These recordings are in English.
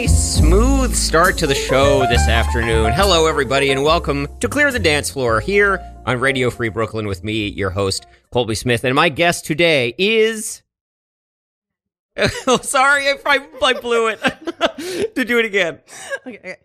nice, smooth start to the show this afternoon. Hello, everybody, and welcome to Clear the Dance Floor here on Radio Free Brooklyn with me, your host, Colby Smith. And my guest today is. oh, sorry, I, I, I blew it. to do it again. Okay, okay.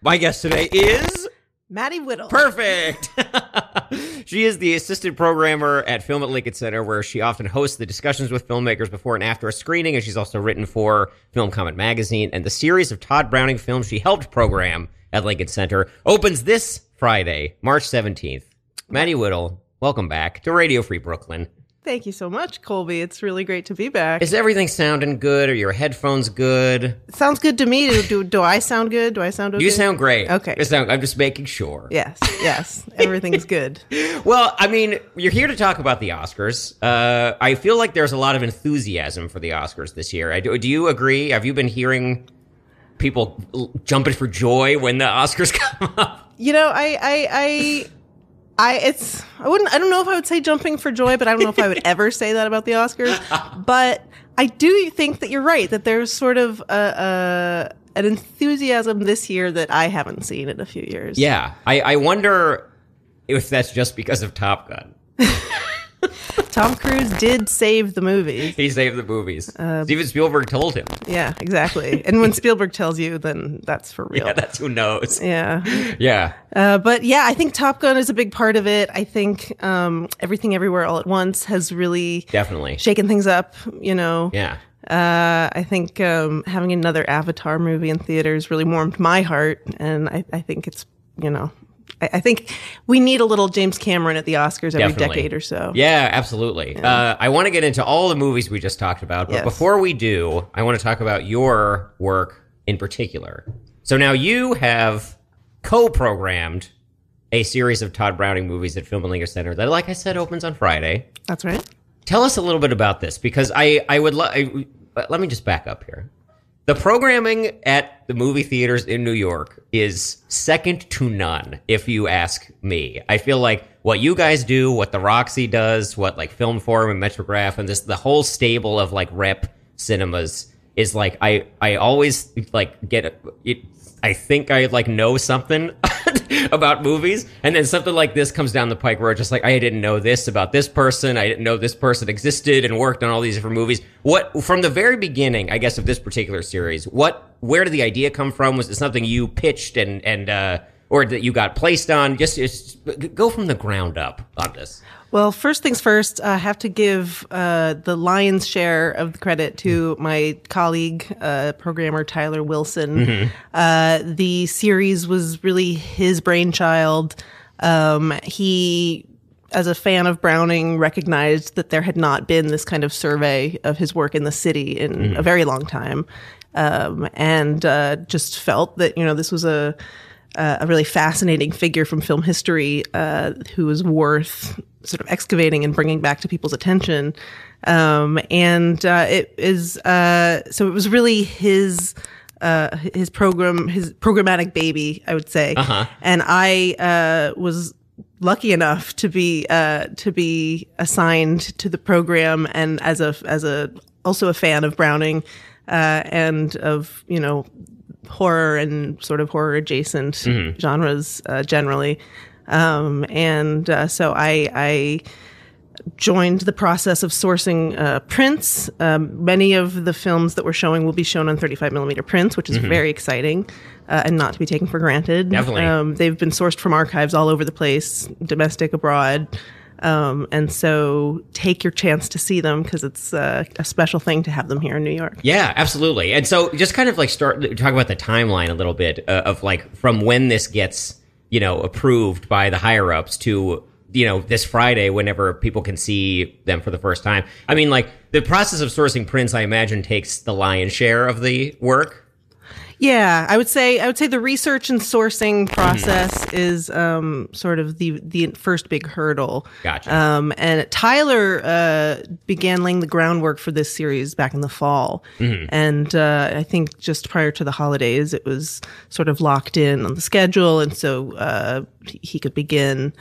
My guest today is. Maddie Whittle. Perfect. she is the assistant programmer at Film at Lincoln Center, where she often hosts the discussions with filmmakers before and after a screening, and she's also written for Film Comment Magazine. And the series of Tod Browning films she helped program at Lincoln Center opens this Friday, March 17th. Maddie Whittle, welcome back to Radio Free Brooklyn. Thank you so much, Colby. It's really great to be back. Is everything sounding good? Are your headphones good? It sounds good to me. Do, do, do I sound good? Do I sound okay? You sound great. Okay. Sound- I'm just making sure. Yes, yes. Everything's good. Well, I mean, you're here to talk about the Oscars. Uh, I feel like there's a lot of enthusiasm for the Oscars this year. I do, do you agree? Have you been hearing people jumping for joy when the Oscars come up? You know, I, I, I, I, it's, I wouldn't, I don't know if I would say jumping for joy, but I don't know if I would ever say that about the Oscars. But I do think that you're right, that there's sort of a, a an enthusiasm this year that I haven't seen in a few years. Yeah, I, I wonder if that's just because of Top Gun. Tom Cruise did save the movie. He saved the movies. Uh, Steven Spielberg told him. Yeah, exactly. And when Spielberg tells you, then that's for real. Yeah, that's who knows. Yeah. Yeah. Uh, but yeah, I think Top Gun is a big part of it. I think um, Everything Everywhere All at Once has really Definitely. shaken things up, you know. Yeah. Uh, I think um, having another Avatar movie in theaters really warmed my heart. And I, I think it's, you know, I, think we need a little James Cameron at the Oscars every Definitely. decade or so. Yeah, absolutely. Uh, I want to get into all the movies we just talked about, but Yes. before we do, I want to talk about your work in particular. So now you have co-programmed a series of Tod Browning movies at Film and Lincoln Center that, like I said, opens on Friday. That's right. Tell us a little bit about this because I I would love. Let me just back up here. The programming at the movie theaters in New York is second to none, if you ask me. I feel like what you guys do, what the Roxy does, what like Film Forum and Metrograph, and this the whole stable of like rep cinemas is like I I always like get it. I think I like know something about movies, and then something like this comes down the pike where it's just like I didn't know this about this person, I didn't know this person existed and worked on all these different movies. What from the very beginning, I guess, of this particular series, what where did the idea come from? Was it something you pitched and and uh, or that you got placed on? Just, just go from the ground up on this. Well, first things first, I have to give uh, the lion's share of the credit to my colleague, uh, programmer Tyler Wilson. Uh, the series was really his brainchild. Um, he, as a fan of Browning, recognized that there had not been this kind of survey of his work in the city in a very long time, um, and uh, just felt that you know this was a uh, a really fascinating figure from film history uh, who was worth sort of excavating and bringing back to people's attention. Um, and uh, it is uh, so it was really his. Uh, his program, his programmatic baby, I would say, and I uh, was lucky enough to be uh, to be assigned to the program, and as a as a also a fan of Browning uh, and of you know horror and sort of horror adjacent genres uh, generally. Um, and uh, so I, I joined the process of sourcing uh, prints. Um, many of the films that we're showing will be shown on 35 millimeter prints, which is very exciting uh, and not to be taken for granted. Definitely. Um, they've been sourced from archives all over the place, domestic, abroad. Um, and so take your chance to see them because it's uh, a special thing to have them here in New York. Yeah, absolutely. And so just kind of like start talk about the timeline a little bit uh, of like from when this gets, you know, approved by the higher ups to, you know, this Friday whenever people can see them for the first time. I mean, like the process of sourcing prints I imagine takes the lion's share of the work. Yeah, I would say I would say the research and sourcing Mm-hmm. process is um, sort of the the first big hurdle. Gotcha. Um, and Tyler uh, began laying the groundwork for this series back in the fall, Mm-hmm. and uh, I think just prior to the holidays, it was sort of locked in on the schedule, and so uh, he- he could begin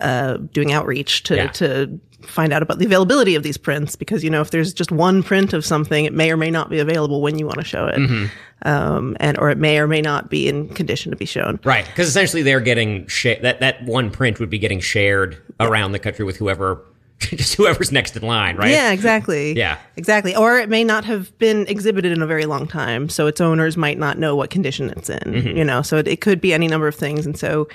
uh, doing outreach to Yeah. to find out about the availability of these prints because you know if there's just one print of something, it may or may not be available when you want to show it, um, and or it may or may not be in condition to be shown. Right, because essentially they're getting sh- that that one print would be getting shared around the country with whoever, just whoever's next in line, right? Yeah, exactly. Yeah. exactly. Or it may not have been exhibited in a very long time, so its owners might not know what condition it's in. Mm-hmm. You know, so it, it could be any number of things, and so.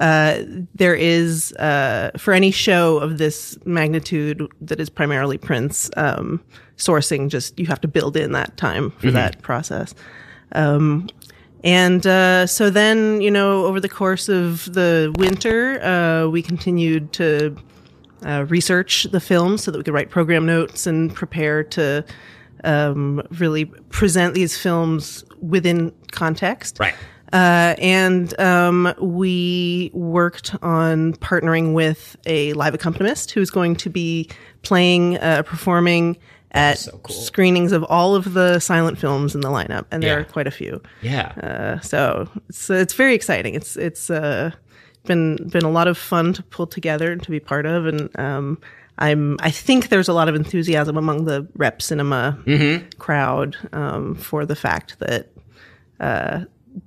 Uh, there is uh, for any show of this magnitude that is primarily prints um, sourcing. Just you have to build in that time for that process. Um, and uh, so then, you know, over the course of the winter, uh, we continued to uh, research the film so that we could write program notes and prepare to um, really present these films within context. Right. Uh, and um, we worked on partnering with a live accompanist who's going to be playing, uh, performing at so cool. screenings of all of the silent films in the lineup, and there Yeah. are quite a few. Yeah. Uh, so it's it's very exciting. It's it's uh, been been a lot of fun to pull together and to be part of, and um, I'm I think there's a lot of enthusiasm among the rep cinema Mm-hmm. crowd um, for the fact that. Uh,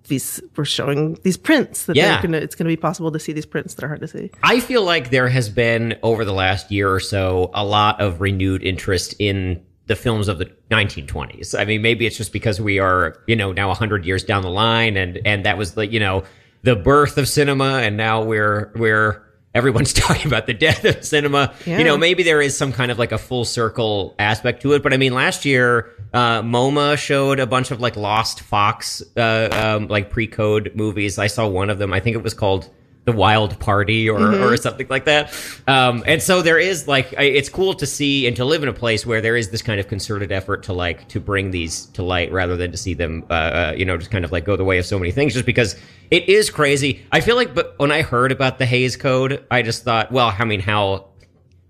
these we're showing these prints that Yeah. gonna it's gonna be possible to see these prints that are hard to see. I feel like there has been over the last year or so a lot of renewed interest in the films of the 1920s. I mean, maybe it's just because we are, you know, now 100 years down the line and and that was the, you know, the birth of cinema and now we're we're everyone's talking about the death of cinema. Yeah. You know, maybe there is some kind of like a full circle aspect to it, but I mean, last year uh, MoMA showed a bunch of like Lost Fox uh, um, like pre-code movies. I saw one of them. I think it was called the wild party or, or something like that. Um, and so there is like it's cool to see and to live in a place where there is this kind of concerted effort to like to bring these to light rather than to see them uh, uh, you know just kind of like go the way of so many things just because it is crazy. I feel like but when i heard about the Hays Code i just thought well i mean how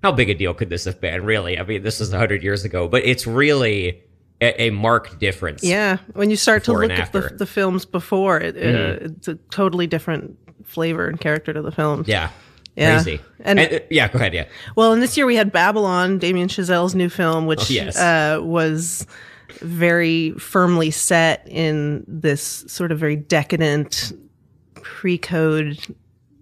how big a deal could this have been really? I mean this is 100 years ago but it's really a, a marked difference Yeah, when you start to look at the, the films before, it, uh, it's a totally different flavor and character to the film. yeah Yeah. crazy And- uh, yeah go ahead yeah Well, and this year we had Babylon, Damien Chazelle's new film, which Oh, yes. uh, was very firmly set in this sort of very decadent pre-code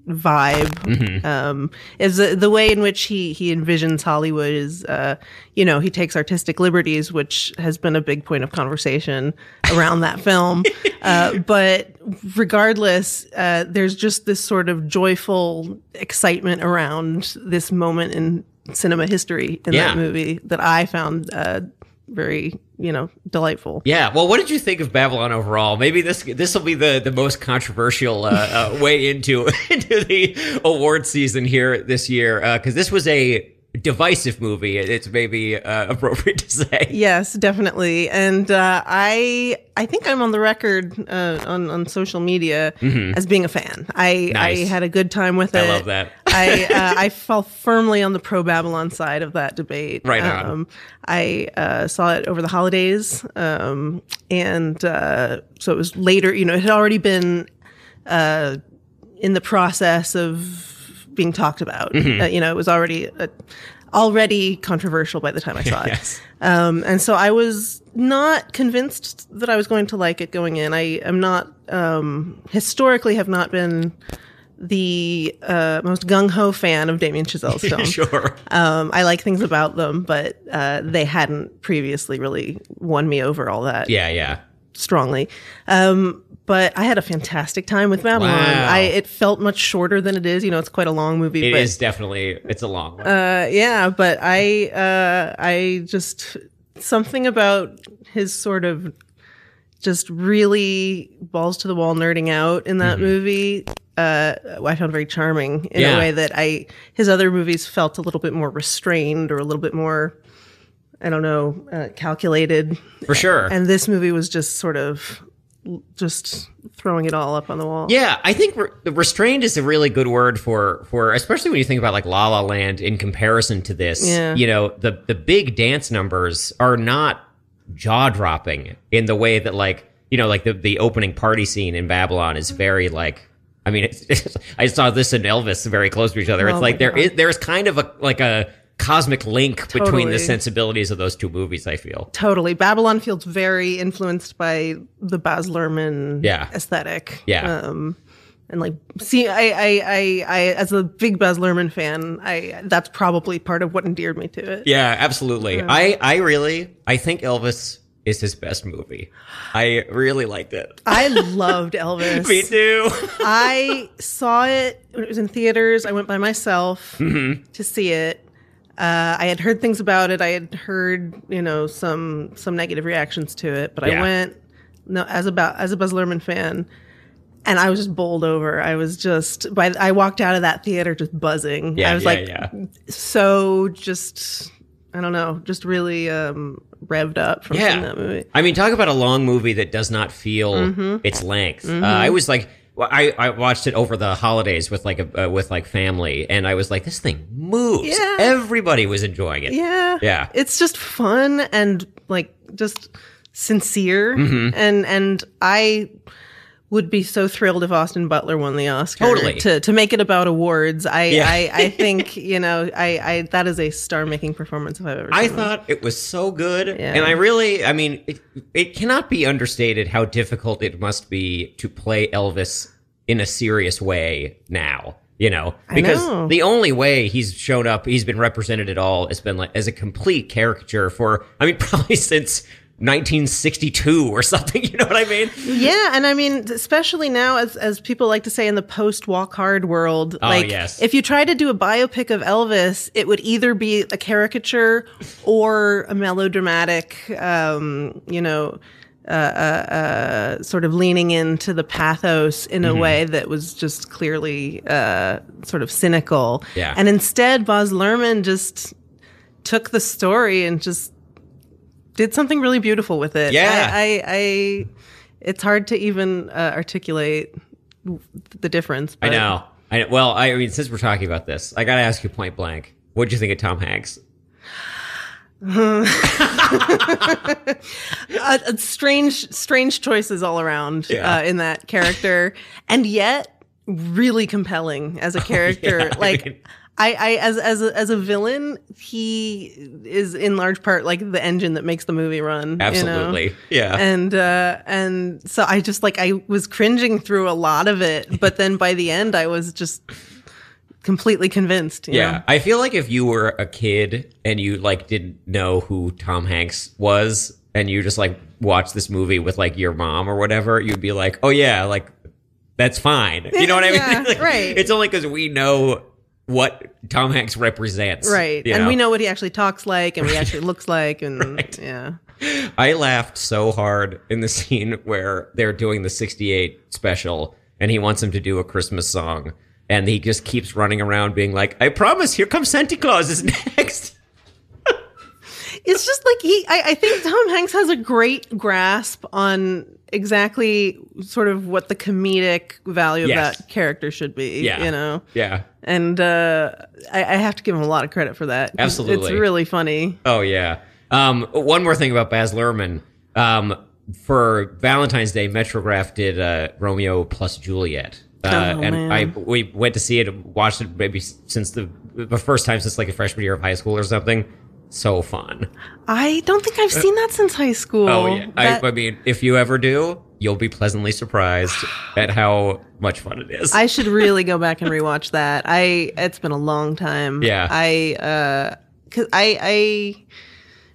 vibe. Mm-hmm. Um, is the, the way in which he he envisions Hollywood is, uh, you know, he takes artistic liberties, which has been a big point of conversation around that film. Uh, but regardless, uh, there's just this sort of joyful excitement around this moment in cinema history in Yeah. that movie that I found uh, very, you know, delightful. Yeah. Well, what did you think of Babylon overall? Maybe this this will be the the most controversial uh, uh, way into into the award season here this year because this was a divisive movie. It's maybe uh, appropriate to say. Yes, definitely. And uh, I I think I'm on the record uh, on on social media as being a fan. I Mm-hmm. Nice. I had a good time with it. I love that. I uh, I fell firmly on the pro Babylon side of that debate. Right on. Um, I uh, saw it over the holidays, um, and uh, so it was later. You know, it had already been uh, in the process of being talked about. Mm-hmm. Uh, you know, it was already uh, already controversial by the time I saw it. Yes. Um, and so I was not convinced that I was going to like it going in. I am not um, historically have not been the uh, most gung ho fan of Damien Chazelle's films. Sure. Um, I like things about them, but uh, they hadn't previously really won me over all that Yeah. Yeah. Strongly. Um, but I had a fantastic time with Babylon. Wow. I it felt much shorter than it is. You know, it's quite a long movie. It but, is definitely it's a long one. Uh, yeah, but I uh, I just something about his sort of just really balls to the wall nerding out in that movie. Uh, I found very charming in Yeah. a way that I his other movies felt a little bit more restrained or a little bit more I don't know uh, calculated. For sure. And this movie was just sort of just throwing it all up on the wall. Yeah, I think re- restrained is a really good word for for especially when you think about like La La Land in comparison to this. Yeah. You know, the the big dance numbers are not jaw dropping in the way that like you know like the the opening party scene in Babylon is very like. I mean, it's, I saw this and Elvis very close to each other. Oh it's like my there God. is there's kind of a like a cosmic link between the sensibilities of those two movies. I feel. Totally. Babylon feels very influenced by the Baz Luhrmann Yeah. aesthetic. Yeah. Um, and like, see, I, I, I, I, as a big Baz Luhrmann fan, I, that's probably part of what endeared me to it. Yeah, absolutely. I I really I think Elvis is his best movie. I really liked it. I loved Elvis. Me too. I saw it when it was in theaters. I went by myself Mm-hmm. to see it. Uh, I had heard things about it. I had heard, you know, some some negative reactions to it, but Yeah. I went no as about as a Baz Luhrmann fan, and I was just bowled over. I was just by I walked out of that theater just buzzing. Yeah, I was yeah, like yeah. so just I don't know, just really um, revved up from Yeah. seeing that movie. I mean, talk about a long movie that does not feel Mm-hmm. its length. Uh, I was like, well, I, I watched it over the holidays with like a uh, with like family, and I was like, this thing moves. Yeah. Everybody was enjoying it. Yeah. Yeah. It's just fun and like just sincere Mm-hmm. and and I would be so thrilled if Austin Butler won the Oscar. Totally. To to make it about awards. I Yeah. I, I think, you know, I, I that is a star making performance if I've ever I seen one. thought it was so good, Yeah. and I really, I mean, it, it cannot be understated how difficult it must be to play Elvis in a serious way now. You know, because know. the only way he's shown up, he's been represented at all, has been like as a complete caricature for, I mean, probably since 1962 or something. You know what I mean? Yeah, and I mean, especially now, as as people like to say in the post Walk Hard world, like Oh, yes. if you try to do a biopic of Elvis, it would either be a caricature or a melodramatic, um, you know, uh, uh, uh, sort of leaning into the pathos in Mm-hmm. a way that was just clearly uh, sort of cynical. Yeah. and instead, Baz Luhrmann just took the story and just did something really beautiful with it. Yeah. I, I, I it's hard to even uh, articulate the difference. I know. I well, I mean, since we're talking about this, I got to ask you point blank. What'd you think of Tom Hanks? uh, uh, strange, strange choices all around Yeah. uh, in that character, and yet really compelling as a character. yeah, I like. mean- I, I as as a, as a villain, he is in large part like the engine that makes the movie run. you know? Absolutely. Yeah. and uh and so i just like i was cringing through a lot of it but then by the end i was just completely convinced you Yeah, know? I feel like if you were a kid and you like didn't know who Tom Hanks was, and you just like watched this movie with like your mom or whatever, you'd be like, "Oh yeah, like that's fine." You know what I mean? Yeah, Like, right. It's only because we know what Tom Hanks represents, right and know? we know what he actually talks like and what he actually looks like and Right. yeah I laughed so hard in the scene where they're doing the '68 special, and he wants him to do a Christmas song. And he just keeps running around being like, I promise, here comes Santa Claus is next. It's just like he I, I think tom hanks has a great grasp on exactly sort of what the comedic value of that character should be Yeah. you know Yeah. and uh I, I have to give him a lot of credit for that Absolutely. it's really funny Oh yeah. Um, one more thing about Baz Luhrmann. Um, for Valentine's Day, Metrograph did uh, Romeo plus Juliet, uh, Oh, and man. I we went to see it, watched it maybe since the the first time since like a freshman year of high school or something. So fun. I don't think I've seen that since high school. Oh yeah. That- I, I mean, if you ever do, you'll be pleasantly surprised at how much fun it is. I should really go back and rewatch that. I it's been a long time. Yeah. I uh cuz I I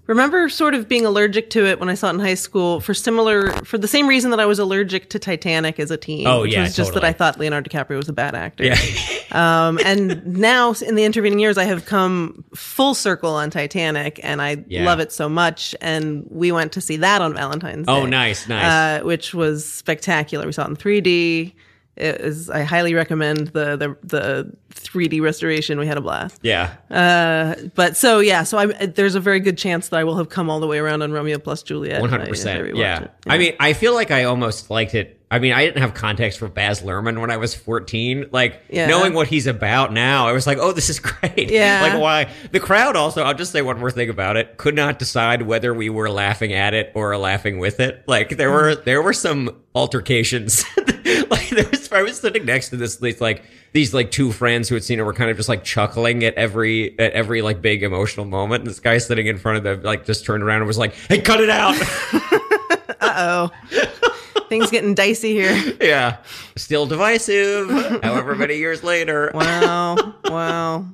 remember sort of being allergic to it when I saw it in high school for similar for the same reason that I was allergic to Titanic as a teen. Oh, which yeah, was just that. I thought Leonardo DiCaprio was a bad actor. yeah. Um and now in the intervening years I have come full circle on Titanic and I Yeah. love it so much and we went to see that on Valentine's Day. Oh, Day. nice, nice. uh, which was spectacular. We saw it in 3D. It is, I highly recommend the, the the 3D restoration. We had a blast. yeah. Uh, But so yeah, so I there's a very good chance that I will have come all the way around on Romeo plus Juliet. One if I- hundred if I percent. rewatch Yeah. I mean, I feel like I almost liked it. I mean, I didn't have context for Baz Luhrmann when I was fourteen. Like Yeah. knowing what he's about now, I was like, "Oh, this is great." Yeah. Like why the crowd also? I'll just say one more thing about it. Could not decide whether we were laughing at it or laughing with it. Like there were there were some altercations like there was, I was sitting next to this, like these like two friends who had seen it were kind of just like chuckling at every at every like big emotional moment. And this guy sitting in front of them like just turned around and was like, "Hey, cut it out." Uh oh. Things getting dicey here. yeah, still divisive. however many years later. Wow. Wow.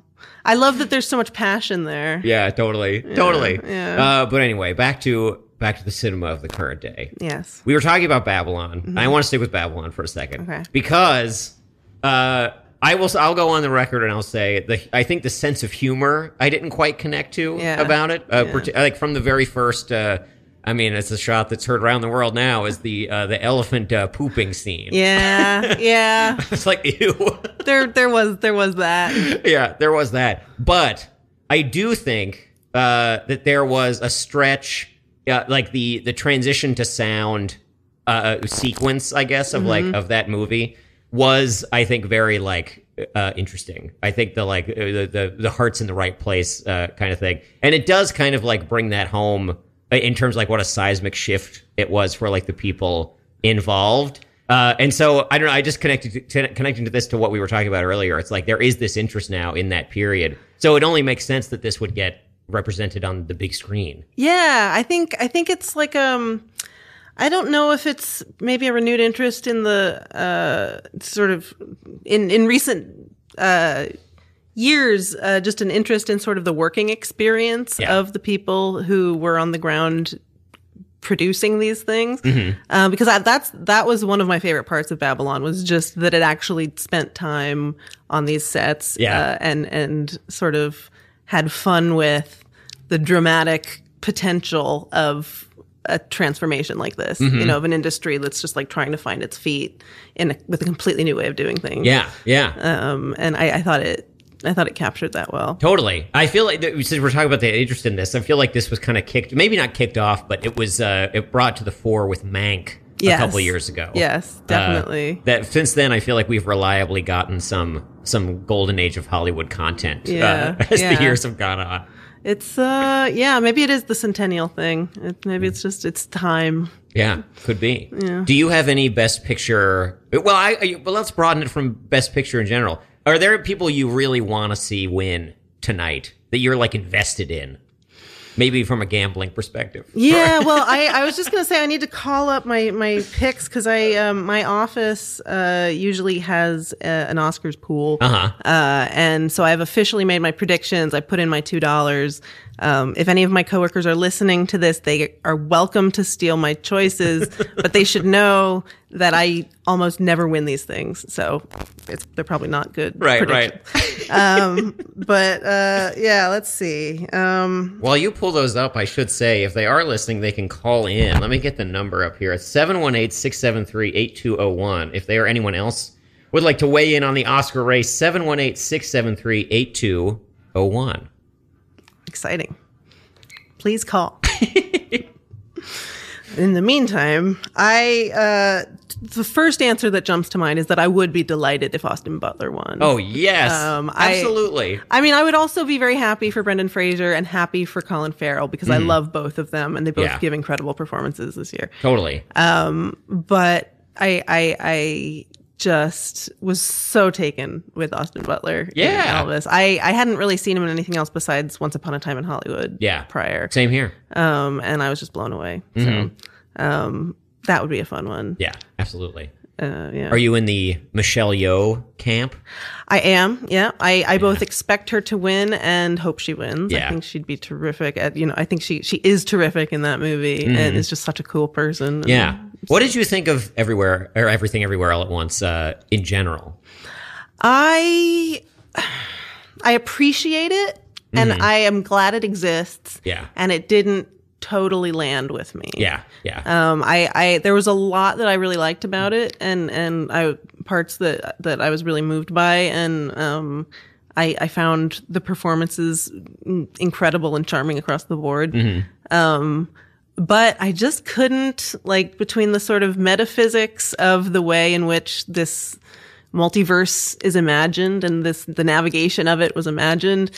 I love that there's so much passion there. Yeah, totally, totally. yeah. Uh, but anyway, back to back to the cinema of the current day. Yes. We were talking about Babylon. and I want to stick with Babylon for a second Mm-hmm. Okay. because uh, I will. I'll go on the record and I'll say the. I think the sense of humor I didn't quite connect to Yeah. about it. Uh, Yeah. like from the very first. Uh, I mean, it's a shot that's heard around the world now. Is the uh, the elephant uh, pooping scene? Yeah. Yeah. it's like ew. There there was there was that. yeah, there was that. But I do think uh, that there was a stretch, uh, like the the transition to sound uh, sequence, I guess, of like of that movie was, I think, very like uh, interesting. I think the like uh, the, the the heart's in the right place uh, kind of thing, and it does kind of like bring that home uh, in terms of like what a seismic shift it was for like the people involved. Uh, and so I don't know. I just connected to, to, connecting to this to what we were talking about earlier. It's like there is this interest now in that period, so it only makes sense that this would get represented on the big screen. Yeah, I think I think it's like um I don't know if it's maybe a renewed interest in the uh sort of in in recent uh years uh just an interest in sort of the working experience Yeah. of the people who were on the ground producing these things Mm-hmm. uh, because I, that's that was one of my favorite parts of Babylon was just that it actually spent time on these sets Yeah. uh, and and sort of had fun with the dramatic potential of a transformation like this Mm-hmm. you know of an industry that's just like trying to find its feet in a, with a completely new way of doing things Yeah, yeah. um and I, I thought it I thought it captured that well Totally. I feel like since we're talking about the interest in this, I feel like this was kind of kicked, maybe not kicked off, but it was uh, it brought to the fore with Mank Yes. a couple years ago. yes Uh, definitely that since then, I feel like we've reliably gotten some some golden age of Hollywood content Yeah, uh, as yeah. the years have gone on. It's uh yeah, maybe it is the centennial thing. It, maybe it's just it's time. Yeah, could be. Do you have any best picture? Well, I, I well let's broaden it from best picture in general. Are there people you really want to see win tonight that you're like invested in? Maybe from a gambling perspective. Yeah, well, I, I was just gonna say I need to call up my my picks because I um, my office uh, usually has uh an Oscars pool, Uh-huh. uh, and so I've officially made my predictions. I put in my two dollars. Um, if any of my coworkers are listening to this, they are welcome to steal my choices, but they should know that I almost never win these things. So it's, they're probably not good. Right, predictions. right. um, but uh, yeah, let's see. Um, While you pull those up, I should say if they are listening, they can call in. Let me get the number up here. It's 718 673 8201. If they or anyone else would like to weigh in on the Oscar race, 718 673 8201. Exciting. Please call. In the meantime, I uh, the first answer that jumps to mind is that I would be delighted if Austin Butler won. Oh, yes. Um, I- Absolutely. I mean, I would also be very happy for Brendan Fraser and happy for Colin Farrell because I love both of them and they both Mm. Yeah. give incredible performances this year. Totally. Um, But I, I, I just was so taken with Austin Butler. in Yeah. Elvis. I, I hadn't really seen him in anything else besides Once Upon a Time in Hollywood. Yeah. Prior. Same here. um, and I was just blown away. So, um, that would be a fun one. Yeah, absolutely. Uh, yeah, Are you in the Michelle Yeoh camp? I am. Yeah, I, I both expect her to win and hope she wins. Yeah. I think she'd be terrific at. You know, I think she she is terrific in that movie and is just such a cool person. Yeah. What did you think of Everywhere or Everything Everywhere All at Once uh, in general? I I appreciate it, and I am glad it exists. Mm-hmm. Yeah. and it didn't totally land with me. Yeah, yeah. Um, I, I, there was a lot that I really liked about it, and and I parts that that I was really moved by, and um, I, I found the performances incredible and charming across the board. Um, but I just couldn't like between the sort of metaphysics of the way in which this multiverse is imagined and this the navigation of it was imagined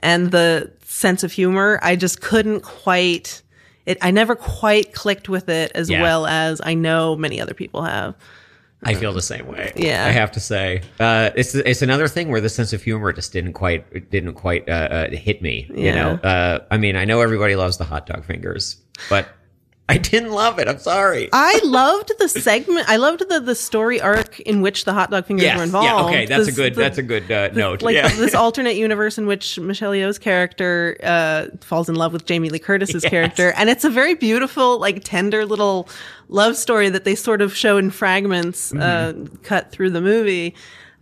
and the sense of humor i just couldn't quite it i never quite clicked with it as Yeah. well as i know many other people have I feel the same way. Yeah. I have to say, uh, it's it's another thing where the sense of humor just didn't quite didn't quite uh, uh, hit me. You know, uh, I mean, I know everybody loves the hot dog fingers, but I didn't love it. I'm sorry. I loved the segment. I loved the the story arc in which the hot dog fingers Yes. were involved. Yeah. Okay. That's This- a good. the- that's a good uh, note. like yeah. this alternate universe in which Michelle Yeoh's character uh, falls in love with Jamie Lee Curtis's Yes. character, and it's a very beautiful, like tender little love story that they sort of show in fragments Mm-hmm. uh, cut through the movie.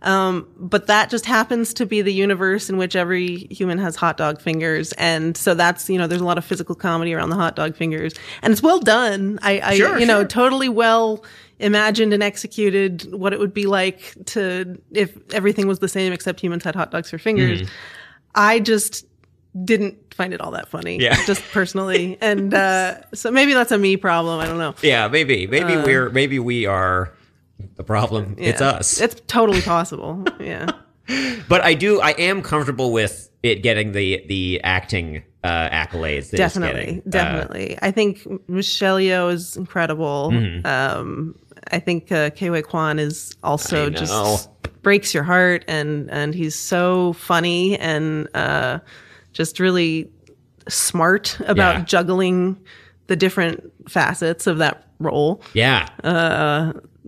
Um, but that just happens to be the universe in which every human has hot dog fingers, and so that's you know there's a lot of physical comedy around the hot dog fingers, and it's well done. I, I Sure, you know totally well imagined and executed what it would be like to if everything was the same except humans had hot dogs for fingers. Mm-hmm. I just didn't find it all that funny, Yeah. just personally, and uh, so maybe that's a me problem. I don't know. yeah. Maybe. Maybe we're. Maybe we are the problem. It's Uh, us. It's totally possible. yeah. but I do. I am comfortable with it getting the the acting uh, accolades. That it's definitely. Uh, definitely i think michelle yeoh is incredible Mm-hmm. um i think uh Huy Quan is also just breaks your heart and and he's so funny and uh just really smart about Yeah. juggling the different facets of that role yeah.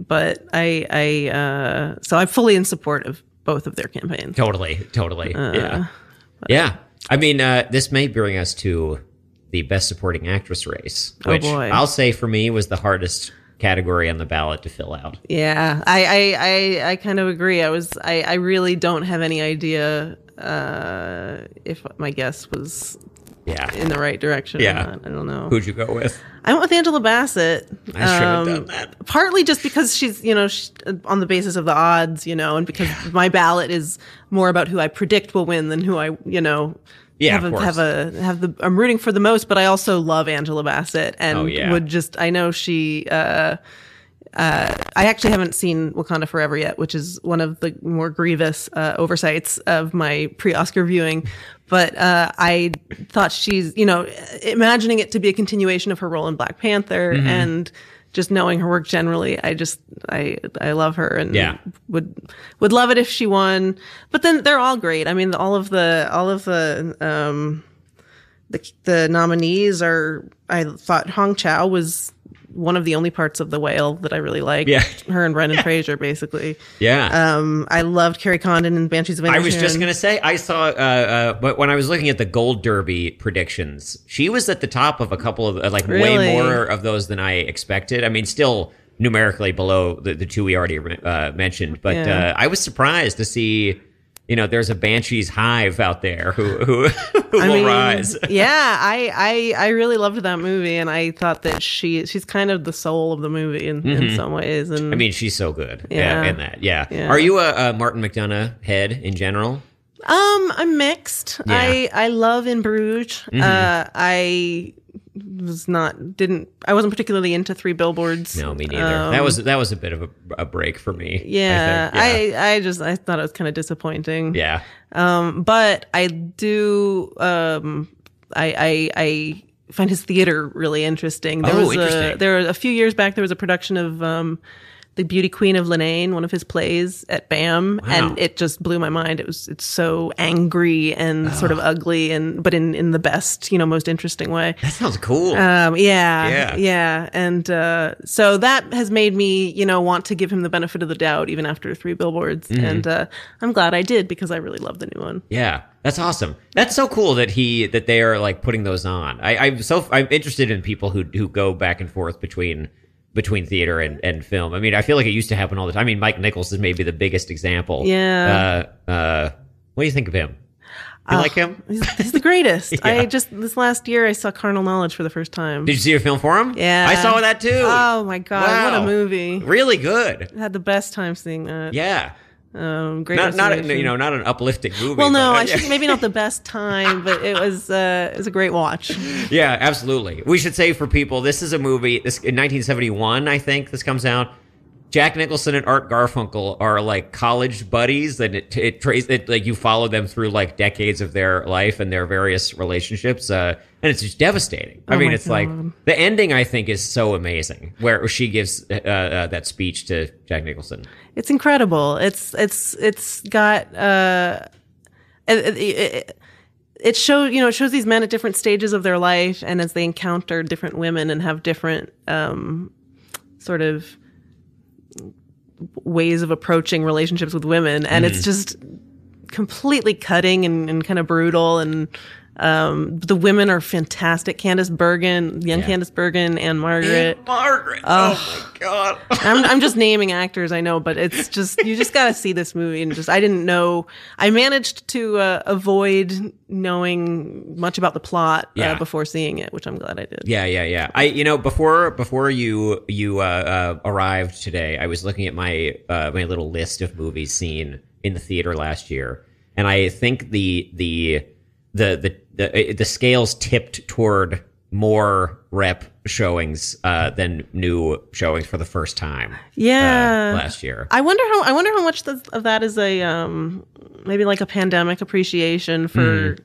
But i i uh so i'm fully in support of both of their campaigns Totally, totally. Uh, yeah. Yeah. I mean, uh, this may bring us to the best supporting actress race, Oh, which boy. I'll say for me was the hardest category on the ballot to fill out. Yeah, I I I, I kind of agree. I was I, I really don't have any idea uh, if my guess was Yeah. in the right direction. or Yeah. not. I don't know. Who'd you go with? I went with Angela Bassett. I should have um, done that. Partly just because she's, you know, sh on the basis of the odds, you know, and because my ballot is more about who I predict will win than who I, you know, Yeah, have of a, have a have the. I'm rooting for the most, but I also love Angela Bassett and Oh, yeah. would just. I know she. uh uh, I actually haven't seen Wakanda Forever yet, which is one of the more grievous uh, oversights of my pre-Oscar viewing. But uh, I thought she's, you know, imagining it to be a continuation of her role in Black Panther, Mm-hmm. and just knowing her work generally, I just, I, I love her, and Yeah. would would love it if she won. But then they're all great. I mean, all of the, all of the, um, the the nominees are. I thought Hong Chau was one of the only parts of the whale that I really liked. Yeah. her and Brendan Fraser, basically. Yeah. Um, I loved Kerry Condon and Banshees of I was just gonna say I saw, uh, uh, but when I was looking at the Gold Derby predictions, she was at the top of a couple of uh, like way more of those than I expected. I mean, still numerically below the, the two we already uh, mentioned, but Yeah. uh, I was surprised to see, you know, there's a Banshees hive out there who who, who will mean, rise. yeah, I, I I really loved that movie, and I thought that she she's kind of the soul of the movie in, in some ways. And Mm-hmm. I mean, she's so good. Yeah. Yeah, in that. Yeah. Yeah. Are you a, a Martin McDonagh head in general? Um, I'm mixed. Yeah. I I love In Bruges. Mm-hmm. Uh, I was not didn't I wasn't particularly into Three Billboards. No, me neither. Um, that was that was a bit of a, a break for me. Yeah, think. yeah. I, I just I thought it was kind of disappointing. yeah. Um, but I do um I I I find his theater really interesting. There Oh, was interesting. A, there a few years back there was a production of um the Beauty Queen of Leenane, one of his plays at BAM, Wow. and it just blew my mind. It was it's so angry and sort Oh. of ugly and but in in the best, you know, most interesting way. That sounds cool. Um, yeah, Yeah. yeah, and uh, so that has made me, you know, want to give him the benefit of the doubt even after three billboards, Mm-hmm. and uh, I'm glad I did because I really love the new one. Yeah, that's awesome. That's so cool that he that they are like putting those on. I, I'm so I'm interested in people who who go back and forth between between theater and, and film. I mean, I feel like it used to happen all the time. I mean, Mike Nichols is maybe the biggest example. Yeah. Uh, uh, what do you think of him? You like him? He's, he's the greatest. Yeah. I just this last year I saw Carnal Knowledge for the first time. Did you see a film for him? Yeah. I saw that too. Oh my god, what a movie! Really good. I had the best time seeing that. Yeah. Um, great. Not not a, you know not an uplifting movie. Well, no, but, uh, I should, maybe not the best time, but it was uh, it was a great watch. Yeah, absolutely. We should say for people, this is a movie. This in 1971, I think this comes out. Jack Nicholson and Art Garfunkel are like college buddies, and it it traces it like you follow them through like decades of their life and their various relationships, uh, and it's just devastating. I Oh mean, my it's like the ending. I think is so amazing, where she gives uh, uh, that speech to Jack Nicholson. It's incredible. It's it's it's got uh, it, it, it, it shows you know it shows these men at different stages of their life, and as they encounter different women and have different um, sort of ways of approaching relationships with women, and it's mm. just completely cutting and, and kind of brutal and. Um, the women are fantastic. Candice Bergen, young Yeah. Candice Bergen, and Margaret. Margaret. oh my god. I'm, I'm just naming actors I know, but it's just you just got to see this movie and just I didn't know I managed to uh, avoid knowing much about the plot Yeah. uh, before seeing it, which I'm glad I did. Yeah, yeah, yeah. I, you know, before before you you uh, uh, arrived today, I was looking at my uh, my little list of movies seen in the theater last year, and I think the the the the the, the scales tipped toward more rep showings uh, than new showings for the first time. Yeah. uh, last year. I wonder how I wonder how much of that is a um maybe like a pandemic appreciation for. Hmm.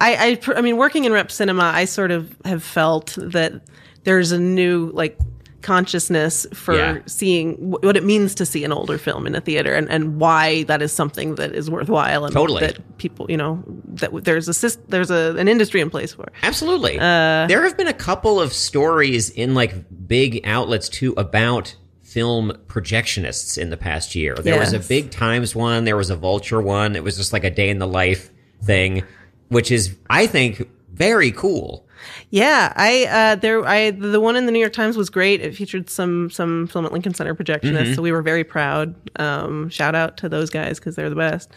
I, I I mean, working in rep cinema, I sort of have felt that there's a new like consciousness for Yeah. seeing wh- what it means to see an older film in a theater and, and why that is something that is worthwhile and Totally. that people you know that there's a there's a an industry in place for. Absolutely. Uh, there have been a couple of stories in like big outlets too about film projectionists in the past year. There was a big Times one, there was a Vulture one. It was just like a day in the life thing, which is I think very cool. Yeah, I uh, there I the one in the New York Times was great. It featured some some film at Lincoln Center projectionists, Mm-hmm. so we were very proud. Um, shout out to those guys because they're the best.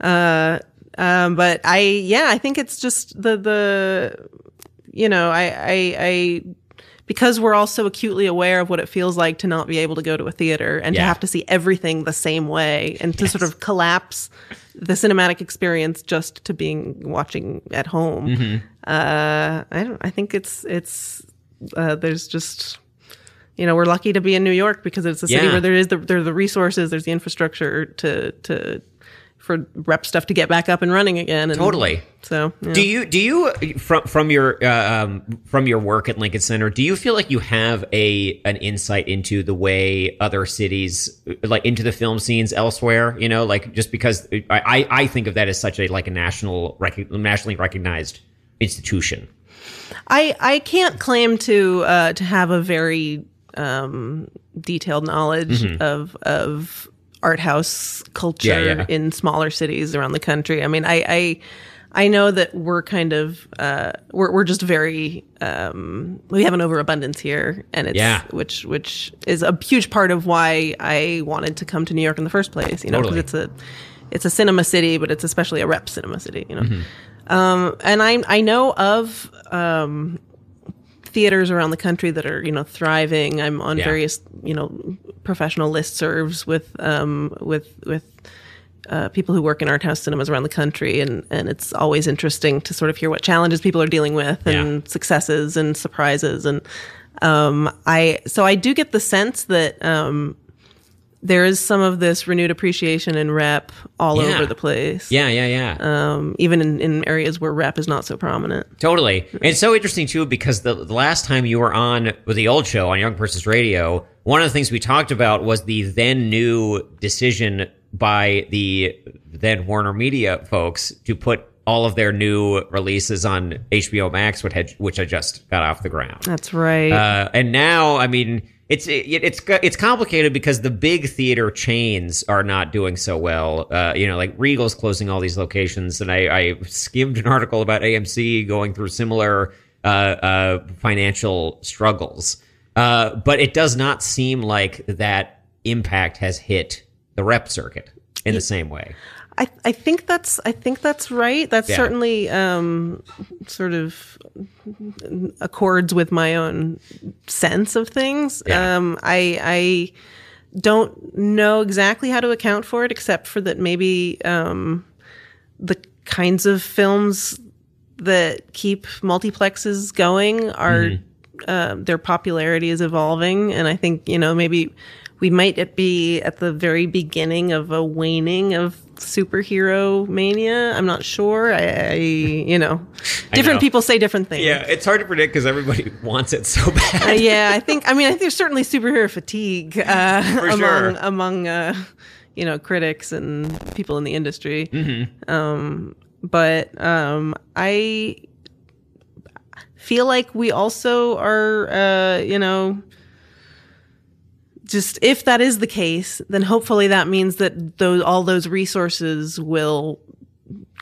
Uh, um, but I yeah, I think it's just the the you know I I. I because we're all so acutely aware of what it feels like to not be able to go to a theater and to have to see everything the same way and to sort of collapse the cinematic experience just to being watching at home. Mm-hmm. Uh, I don't. I think it's it's uh, there's just you know we're lucky to be in New York because it's a city Yeah. where there is the there are the resources, there's the infrastructure to to for rep stuff to get back up and running again. And Totally. So yeah. Do you do you from from your uh, um, from your work at Lincoln Center? Do you feel like you have a an insight into the way other cities like into the film scenes elsewhere? You know, like just because I I, I think of that as such a like a national nationally recognized institution. I I can't claim to uh, to have a very um, detailed knowledge of of art house culture Mm-hmm. Yeah, yeah. in smaller cities around the country. I mean, I I, I know that we're kind of uh, we're we're just very um, we have an overabundance here, and it's Yeah. which which is a huge part of why I wanted to come to New York in the first place. You know, because Totally. it's a it's a cinema city, but it's especially a rep cinema city. You know. Mm-hmm. Um, and I I know of um, theaters around the country that are you know thriving. I'm on Yeah. various you know professional listservs with um, with with uh, people who work in art house cinemas around the country, and and it's always interesting to sort of hear what challenges people are dealing with and Yeah. successes and surprises and um, I so I do get the sense that um, there is some of this renewed appreciation and rep all Yeah. over the place Yeah, yeah, yeah. um, even in, in areas where rep is not so prominent. Totally. And it's so interesting too because the, the last time you were on with the old show on Young Person's Radio, one of the things we talked about was the then new decision by the then Warner Media folks to put all of their new releases on HBO Max, which had which just got off the ground. That's right. Uh, and now, I mean, it's it, it's it's complicated because the big theater chains are not doing so well. Uh, you know, like Regal's closing all these locations, and I, I skimmed an article about AMC going through similar uh, uh, financial struggles. Uh, but it does not seem like that impact has hit the rep circuit in the same way. I, I think that's I think that's right. That's Yeah. certainly um, sort of accords with my own sense of things. Yeah. Um, I I don't know exactly how to account for it, except for that maybe um, the kinds of films that keep multiplexes going are Mm-hmm. uh, their popularity is evolving, and I think you know maybe we might be at the very beginning of a waning of superhero mania. I'm not sure. I, I you know, different know. people say different things. Yeah, it's hard to predict because everybody wants it so bad. Uh, yeah, I think. I mean, I think there's certainly superhero fatigue uh, among sure. among uh, you know critics and people in the industry. Mm-hmm. Um, but um, I feel like we also are, uh, you know, just if that is the case, then hopefully that means that those all those resources will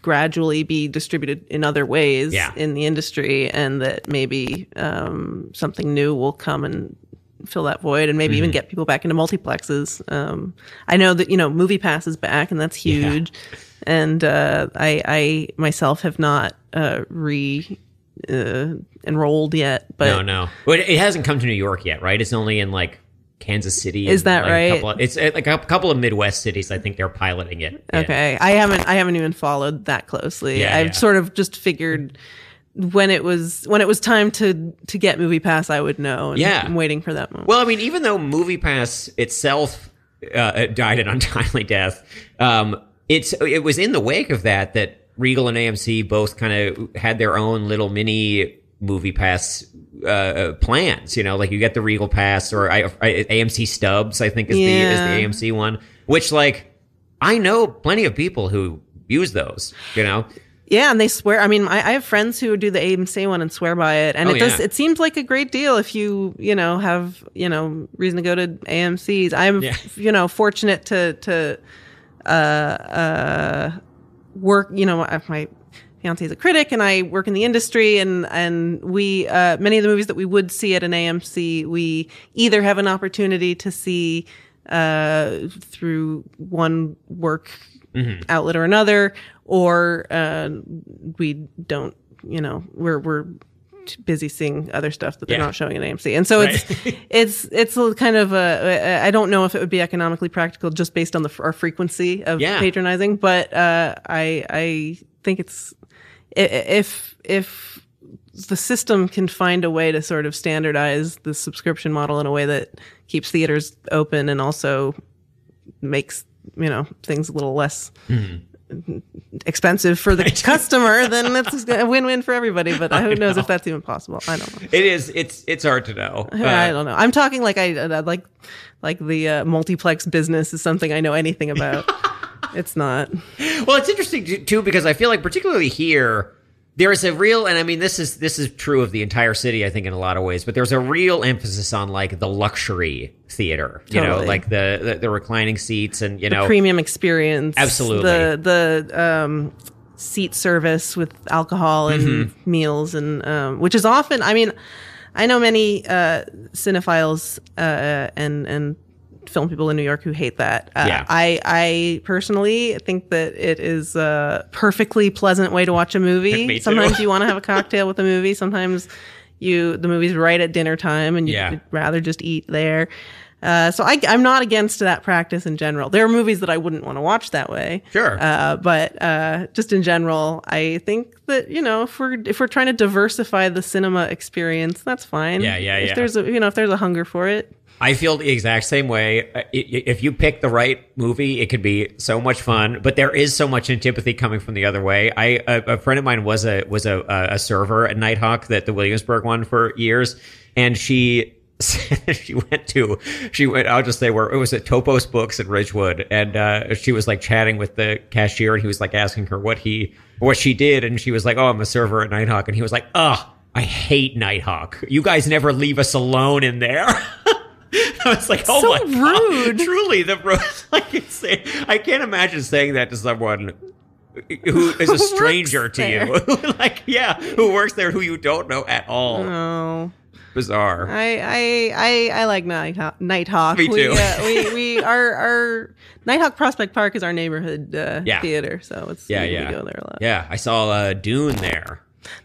gradually be distributed in other ways Yeah. in the industry, and that maybe um, something new will come and fill that void, and maybe Mm-hmm. even get people back into multiplexes. Um, I know that you know Movie Pass is back, and that's huge. And uh, I, I myself have not uh, re uh, enrolled yet, but no, no. It hasn't come to New York yet, right? It's only in like Kansas City. Is that like, a right? couple of- it's like a couple of Midwest cities. I think they're piloting it. Okay, I haven't I haven't even followed that closely. Yeah, I've yeah. sort of just figured when it was when it was time to to get Movie Pass, I would know. And Yeah. I'm waiting for that moment. Well, I mean, even though Movie Pass itself uh, died an untimely death, um, it's it was in the wake of that that Regal and AMC both kind of had their own little mini Movie Pass uh, plans. You know, like you get the Regal Pass or I, I, AMC Stubs. I think is Yeah. the is the AMC one, which like I know plenty of people who use those. You know, yeah, and they swear. I mean, I, I have friends who do the AMC one and swear by it, and Oh, it does. yeah. It seems like a great deal if you you know have you know reason to go to AMC's. I'm Yeah. you know fortunate to to uh uh work. You know, my- my fiance is a critic, and I work in the industry, and and we uh, many of the movies that we would see at an AMC, we either have an opportunity to see uh, through one work outlet or another, or uh, we don't. You know, we're we're busy seeing other stuff that they're Yeah. not showing at AMC, and so it's it's it's a kind of a. I don't know if it would be economically practical just based on the our frequency of Yeah. patronizing, but uh, I I think it's if if the system can find a way to sort of standardize the subscription model in a way that keeps theaters open and also makes you know things a little less expensive for the customer, then it's a win-win for everybody. But who knows if that's even possible? I don't know. it is. It's it's hard to know. I don't know. I'm talking like I uh, like like the uh, multiplex business is something I know anything about. It's not. Well, it's interesting too because I feel like particularly here there is a real and I mean this is this is true of the entire city I think in a lot of ways, but there's a real emphasis on like the luxury theater, you know, like the, the the reclining seats and you know premium experience. Absolutely. The the um, seat service with alcohol and Mm-hmm. meals and um, which is often. I mean, I know many uh, cinephiles uh, and and film people in New York who hate that. Uh, Yeah. I I personally think that it is a perfectly pleasant way to watch a movie. Sometimes you want to have a cocktail with a movie. Sometimes you the movie's right at dinner time and you'd Yeah. rather just eat there. Uh, so I, I'm not against that practice in general. There are movies that I wouldn't want to watch that way. Sure. Uh, but uh, just in general, I think that you know if we're if we're trying to diversify the cinema experience, that's fine. Yeah, yeah, if yeah. There's a you know if there's a hunger for it. I feel the exact same way. If you pick the right movie, it could be so much fun. But there is so much antipathy coming from the other way. I a, a friend of mine was a was a, a server at Nitehawk, that the Williamsburg one for years, and she she went to she went. I'll just say where it was at Topos Books in Ridgewood, and uh, she was like chatting with the cashier, and he was like asking her what he what she did, and she was like, "Oh, I'm a server at Nitehawk," and he was like, "Ugh." I hate Nitehawk. You guys never leave us alone in there. I was like, oh So my god, rude. truly the bro. Like, I can't imagine saying that to someone who is a stranger to you. like, yeah, who works there, who you don't know at all. Oh, Bizarre. I I I, I like Nitehawk. Nitehawk. Me We, too. uh, we we our our Nitehawk Prospect Park is our neighborhood uh, Yeah. theater, so it's yeah, we, yeah, we go there a lot. Yeah, I saw uh, Dune there.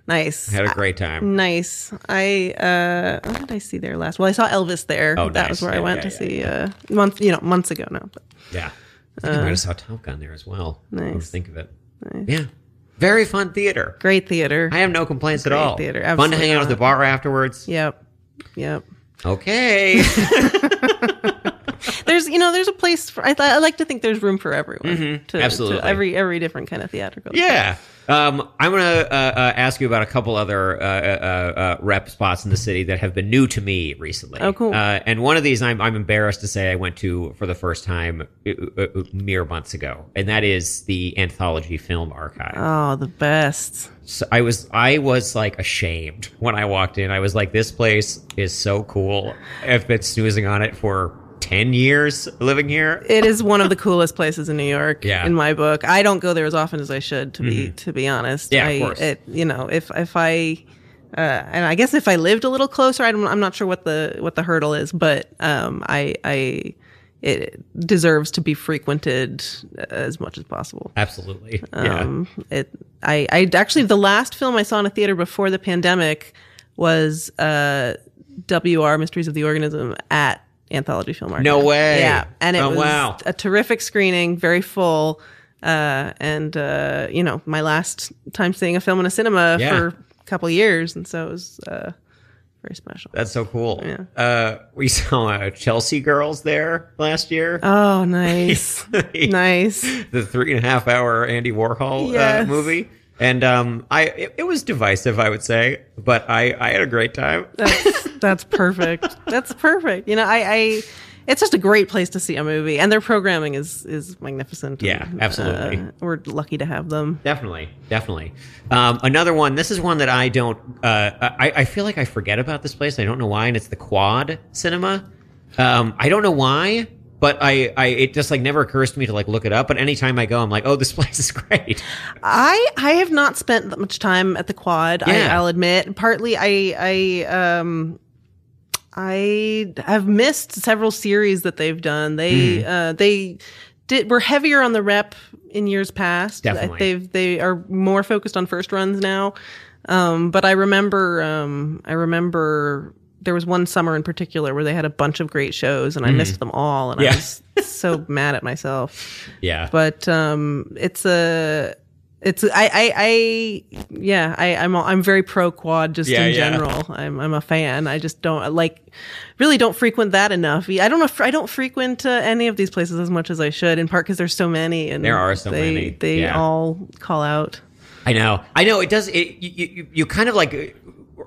Nice. Had a great time. Nice. I uh what did I see there last? Well, I saw Elvis there. Oh, that nice. was where Yeah, I went yeah, to see uh month you know, months ago now. But Yeah, I think I might have saw Top Gun there as well. Nice. think of it. Nice. Yeah, very fun theater. great theater. I have no complaints at all. theater, Absolutely Fun to hang out at the bar afterwards. Yep. Yep. Okay. There's you know there's a place for I, th- I like to think there's room for everyone. To, Mm-hmm. Absolutely. to every every different kind of theatrical. Yeah. Um, I'm going to uh, uh, ask you about a couple other uh, uh, uh, rep spots in the city that have been new to me recently. Oh, cool. Uh, and one of these I'm, I'm embarrassed to say I went to for the first time uh, uh, mere months ago, and that is the Anthology Film Archive. Oh, the best. So I was I was like ashamed when I walked in. I was like, this place is so cool. I've been snoozing on it for ten years living here. It is one of the coolest places in New York. Yeah. Mm-hmm. In my book, I don't go there as often as I should. To be to be honest. Yeah, of course. It, you know, if if I. Uh, and I guess if I lived a little closer, I'm, I'm not sure what the what the hurdle is, but um, I I it deserves to be frequented as much as possible. Absolutely. yeah. Um, it I I actually the last film I saw in a theater before the pandemic was uh, WR Mysteries of the Organism at Anthology Film Archive. No way. Yeah, and it Oh, was wow. a terrific screening, very full. Uh, and uh, you know, my last time seeing a film in a cinema Yeah. for a couple years, and so it was uh, very special. That's so cool. Yeah. Uh, we saw uh, Chelsea Girls there last year. Oh, nice, nice. the three and a half hour Andy Warhol uh, Yes. movie. And um, I it, it was divisive, I would say, but I, I had a great time. That's perfect. That's perfect. You know, I, I it's just a great place to see a movie, and their programming is is magnificent. Yeah, and, absolutely. uh, we're lucky to have them. Definitely, definitely. Um, another one. This is one that I don't. Uh, I, I feel like I forget about this place. I don't know why, and it's the Quad Cinema. Um, I don't know why, but I, I it just like never occurs to me to like look it up. But anytime I go, I'm like, oh, this place is great. I I have not spent that much time at the quad. Yeah. I, I'll admit. Partly, I I um. I have missed several series that they've done. They Mm-hmm. uh, they did were heavier on the rep in years past. Definitely. They've they are more focused on first runs now. Um, but I remember um, I remember there was one summer in particular where they had a bunch of great shows and I missed them all and. Yeah. I was so mad at myself. Yeah, But um, it's a it's I I, I yeah I I'm I'm very pro quad just Yeah, in yeah. general. I'm I'm a fan. I just don't like really don't frequent that enough. I don't know I don't frequent uh, any of these places as much as I should. In part because there's so many and There are so they, many, They yeah. all call out. I know. I know. It does. It you, you, you kind of like.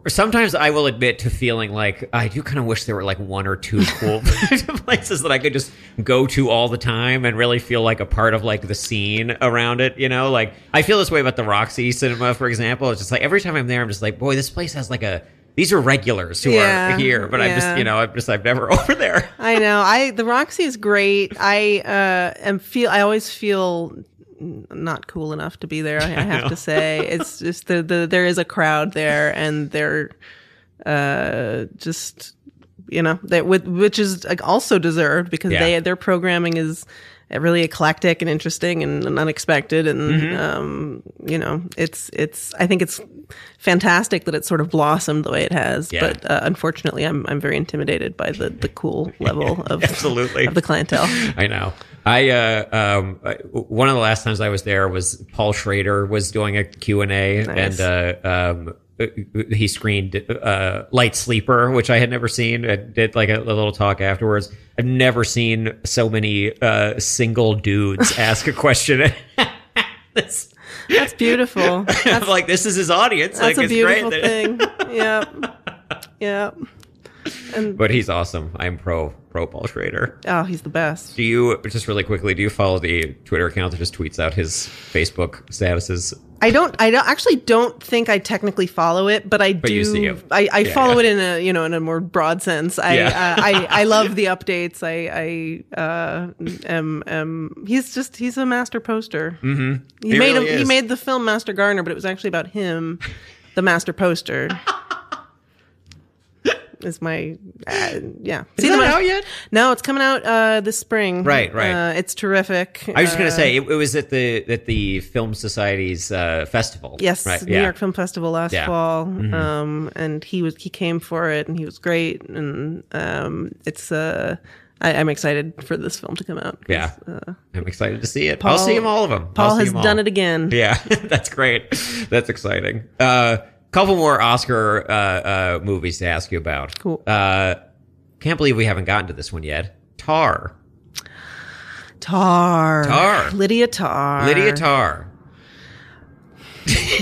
Sometimes I will admit to feeling like I do kind of wish there were like one or two cool places that I could just go to all the time and really feel like a part of like the scene around it. You know, like I feel this way about the Roxy Cinema, for example. It's just like every time I'm there, I'm just like, boy, this place has like a. These are regulars who Yeah, are here, but I'm just, you know, I'm just, I'm never over there. I know. I the Roxy is great. I uh am feel I always feel not cool enough to be there. I, I have to say, it's just the, the there is a crowd there, and they're uh just you know that with which is like also deserved because Yeah. they their programming is really eclectic and interesting and, and unexpected and Mm-hmm. um you know it's it's i think it's fantastic that it's sort of blossomed the way it has Yeah. but uh, unfortunately i'm i'm very intimidated by the the cool level of Absolutely. of the clientele I know. I uh, um, one of the last times I was there was Paul Schrader was doing a Q and A, Nice. and uh, um, he screened uh, Light Sleeper, which I had never seen. I did like a, a little talk afterwards. I've never seen so many uh, single dudes ask a question. This- that's beautiful I'm like, this is his audience. that's like, a it's beautiful great. thing yep yep But he's awesome. I'm pro pro Paul Schrader. oh he's the best Do you just really quickly? Do you follow the Twitter account that just tweets out his Facebook statuses? I don't. I don't actually don't think I technically follow it, but I do. you see him. I, I Yeah, follow yeah. it in a you know in a more broad sense. I Yeah. uh, I I love the updates. I I uh, am am he's just he's a master poster. Mm-hmm. He, He made really him, he made the film Master Gardener, but it was actually about him, the master poster. Is my uh, yeah? Is See that the out yet? No, it's coming out uh, this spring. Right, right. Uh, it's terrific. I was just gonna Uh, say it, it was at the at the Film Society's uh, festival. Yes, right? New yeah. York Film Festival last Yeah. Mm-hmm. fall, um, and he was he came for it, and he was great, and um, it's uh, I, I'm excited for this film to come out. Yeah, uh, I'm excited to see it. I'll see them all of them. Paul has done it again. Yeah, that's great. That's exciting. Uh, couple more Oscar uh, uh, movies to ask you about. Cool. Uh, can't believe we haven't gotten to this one yet. Tar. Tar. Tar. Lydia Tar. Lydia Tar.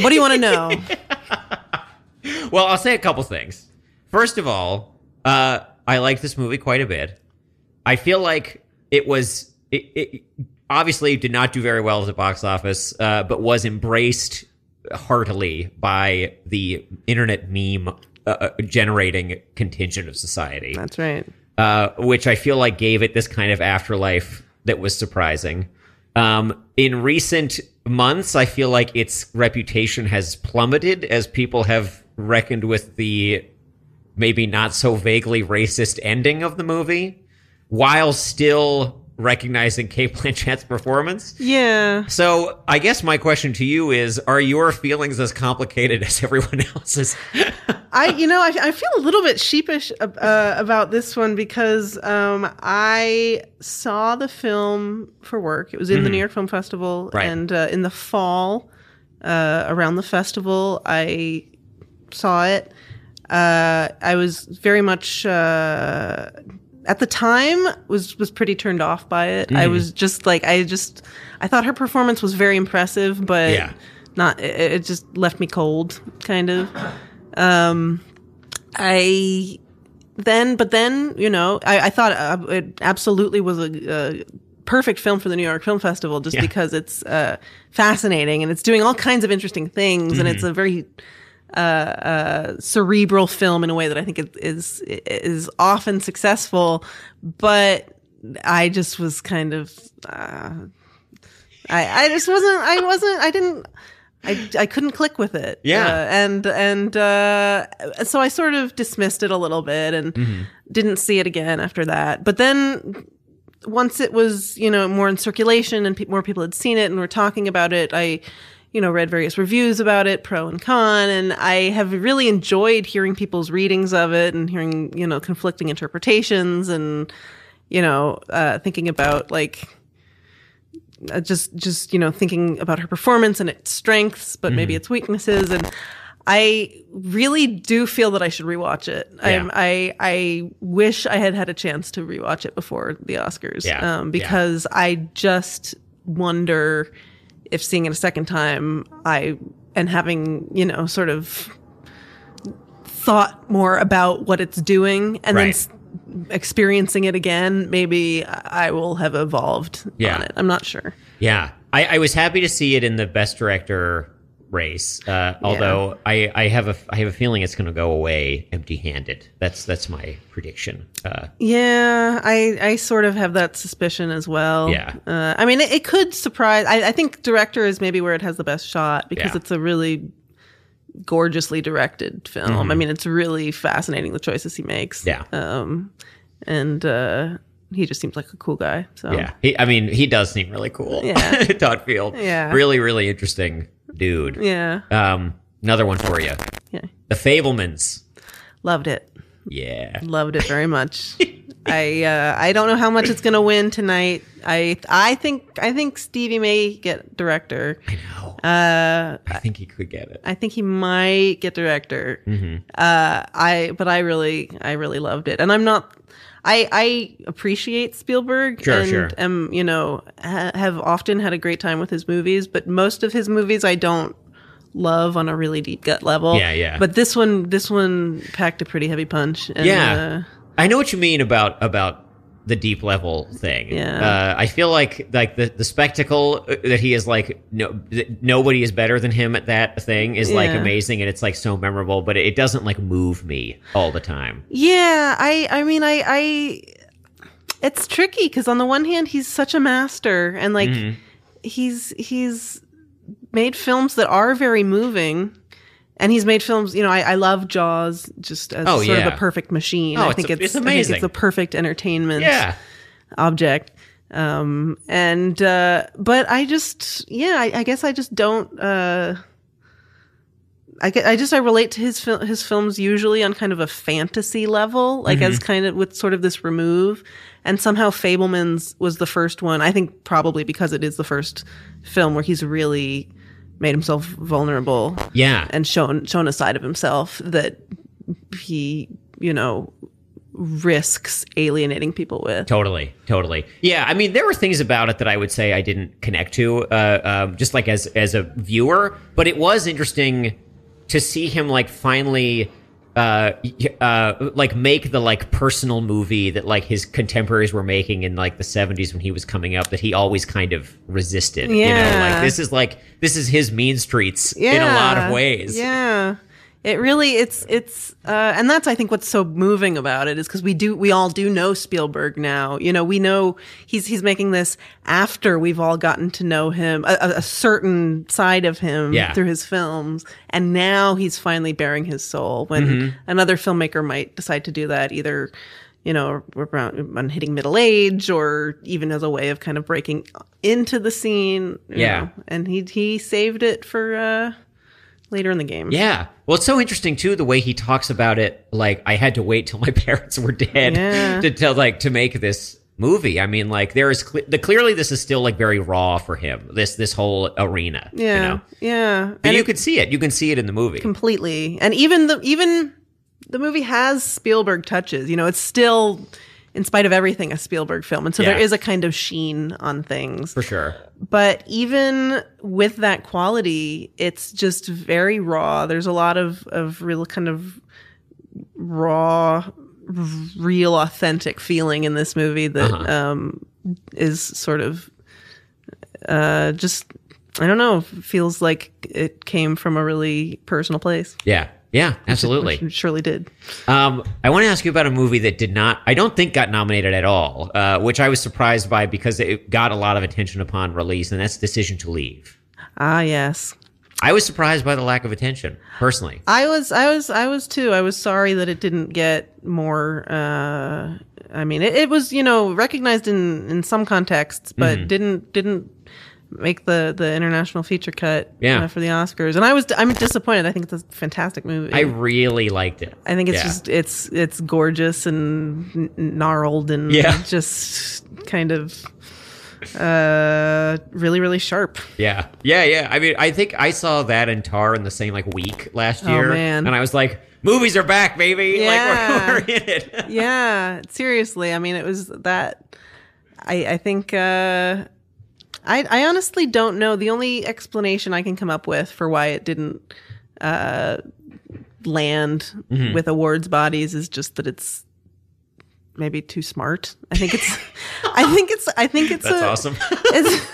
What do you want to know? Well, I'll say a couple things. First of all, uh, I like this movie quite a bit. I feel like it was it, it obviously did not do very well at the box office, uh, but was embraced heartily by the internet meme uh, uh, generating contingent of society That's right. uh, which I feel like gave it this kind of afterlife that was surprising. Um, in recent months, I feel like its reputation has plummeted as people have reckoned with the maybe not so vaguely racist ending of the movie, while still recognizing Cate Blanchett's performance. Yeah. So I guess my question to you is: Are your feelings as complicated as everyone else's? I, you know, I, I feel a little bit sheepish uh, about this one because um, I saw the film for work. It was in the New York Film Festival, Right. and uh, in the fall, uh, around the festival, I saw it. Uh, I was very much uh, at the time was was pretty turned off by it. I was just like I just I thought her performance was very impressive, but Yeah. not it, it just left me cold, kind of. Um, I then, but then you know, I, I thought uh, it absolutely was a. a perfect film for the New York Film Festival just Yeah. because it's uh, fascinating and it's doing all kinds of interesting things and it's a very uh, uh, cerebral film in a way that I think it is is often successful, but I just was kind of uh, I I just wasn't I wasn't I didn't I, I couldn't click with it. Yeah. Uh, and and uh, so I sort of dismissed it a little bit and didn't see it again after that. But then once it was you know more in circulation and pe- more people had seen it and were talking about it, I you know read various reviews about it, pro and con, and I have really enjoyed hearing people's readings of it and hearing you know conflicting interpretations and you know uh, thinking about like uh, just just you know thinking about her performance and its strengths but maybe its weaknesses and i really do feel that i should rewatch it I'm, i i wish i had had a chance to rewatch it before the oscars Yeah. um, Yeah. because i just wonder if seeing it a second time i and having you know sort of thought more about what it's doing and then Right. s- experiencing it again maybe i will have evolved Yeah. on it i'm not sure Yeah, I, I was happy to see it in the best director race. Uh, although I, I have a I have a feeling it's going to go away empty-handed. That's that's my prediction. Uh, Yeah, I I sort of have that suspicion as well. Yeah. uh, I mean, it, it could surprise. I, I think director is maybe where it has the best shot because Yeah. it's a really gorgeously directed film. I mean, it's really fascinating the choices he makes. Mm-hmm. Yeah. um, and uh, he just seems like a cool guy. So yeah, he, I mean, he does seem really cool. Yeah. Todd Field. Yeah. really, really interesting dude. yeah, Um, another one for you. yeah, The Fabelmans. loved it. Yeah, Loved it very much. I uh, I don't know how much it's gonna win tonight. I I think I think Stevie may get director. I know. Uh, I think he could get it. I think he might get director. Mm-hmm. Uh, I but I really I really loved it, and I'm not. I I appreciate Spielberg Sure, and sure. am you know ha- have often had a great time with his movies, but most of his movies I don't love on a really deep gut level. Yeah, yeah. But this one this one packed a pretty heavy punch. And, Yeah. uh, I know what you mean about about the deep level thing. Yeah. Uh, I feel like like the the spectacle uh, that he is like no nobody is better than him at that thing is like amazing and it's like so memorable, but it doesn't like move me all the time. Yeah, I I mean I I it's tricky cuz on the one hand he's such a master and like Mm-hmm. he's he's made films that are very moving and he's made films, you know, I, I love Jaws just as Oh, sort yeah. of a perfect machine. Oh, I it's think a- it's, it's I think amazing. it's the perfect entertainment Yeah. object. Um and uh but I just yeah, I, I guess I just don't uh I, I just I relate to his fil- his films usually on kind of a fantasy level, like as kind of with sort of this remove, and somehow Fabelman's was the first one. I think probably because it is the first film where he's really made himself vulnerable Yeah. and shown shown a side of himself that he you know risks alienating people with. Totally, totally. Yeah, I mean, there were things about it that I would say I didn't connect to, uh, um, just like as as a viewer. But it was interesting to see him like finally, uh, uh, like make the like personal movie that like his contemporaries were making in like the seventies when he was coming up that he always kind of resisted. You know, Yeah. like this is like this is his mean streets in a lot of ways. Yeah. It really it's it's uh, and that's I think what's so moving about it is because we do we all do know Spielberg now. You know, we know he's he's making this after we've all gotten to know him a, a- certain side of him Yeah. through his films, and now he's finally bearing his soul. When Mm-hmm. another filmmaker might decide to do that, either you know around on hitting middle age or even as a way of kind of breaking into the scene. Yeah. know. and he he saved it for. uh later in the game. Yeah. Well, it's so interesting too the way he talks about it. Like I had to wait till my parents were dead Yeah. to tell like to make this movie. I mean, like there is cle the clearly this is still like very raw for him. This this whole arena. Yeah. You know? Yeah. And, And you could see it. You can see it in the movie. completely. And even the even the movie has Spielberg touches. You know, it's still in spite of everything a Spielberg film. And so there Yeah. is a kind of sheen on things. for sure. But even with that quality, it's just very raw. There's a lot of of real kind of raw real authentic feeling in this movie that Uh-huh. um is sort of uh just I don't know, feels like it came from a really personal place. Yeah. Yeah, absolutely. Which it surely did. Um, I want to ask you about a movie that did not, I don't think got nominated at all, uh, which I was surprised by because it got a lot of attention upon release, and that's Decision to Leave. Ah, yes. I was surprised by the lack of attention, personally. I was, I was, I was too. I was sorry that it didn't get more. Uh, I mean, it, it was, you know, recognized in in some contexts, but Mm-hmm. didn't didn't make the the international feature cut Yeah. uh, for the Oscars. And I was, I'm disappointed. I think it's a fantastic movie. I really liked it. I think it's Yeah. just it's it's gorgeous and gnarled and Yeah. just kind of uh really really sharp. Yeah, yeah, yeah. I mean, I think I saw that and Tar in the same like week last Oh, year, man. and I was like, "Movies are back, baby! Yeah. Like we're, we're in it." yeah, seriously. I mean, it was that. I I think. uh I I honestly don't know. The only explanation I can come up with for why it didn't uh land Mm-hmm. with awards bodies is just that it's maybe too smart. I think it's. I think it's. I think it's. That's a, awesome. it's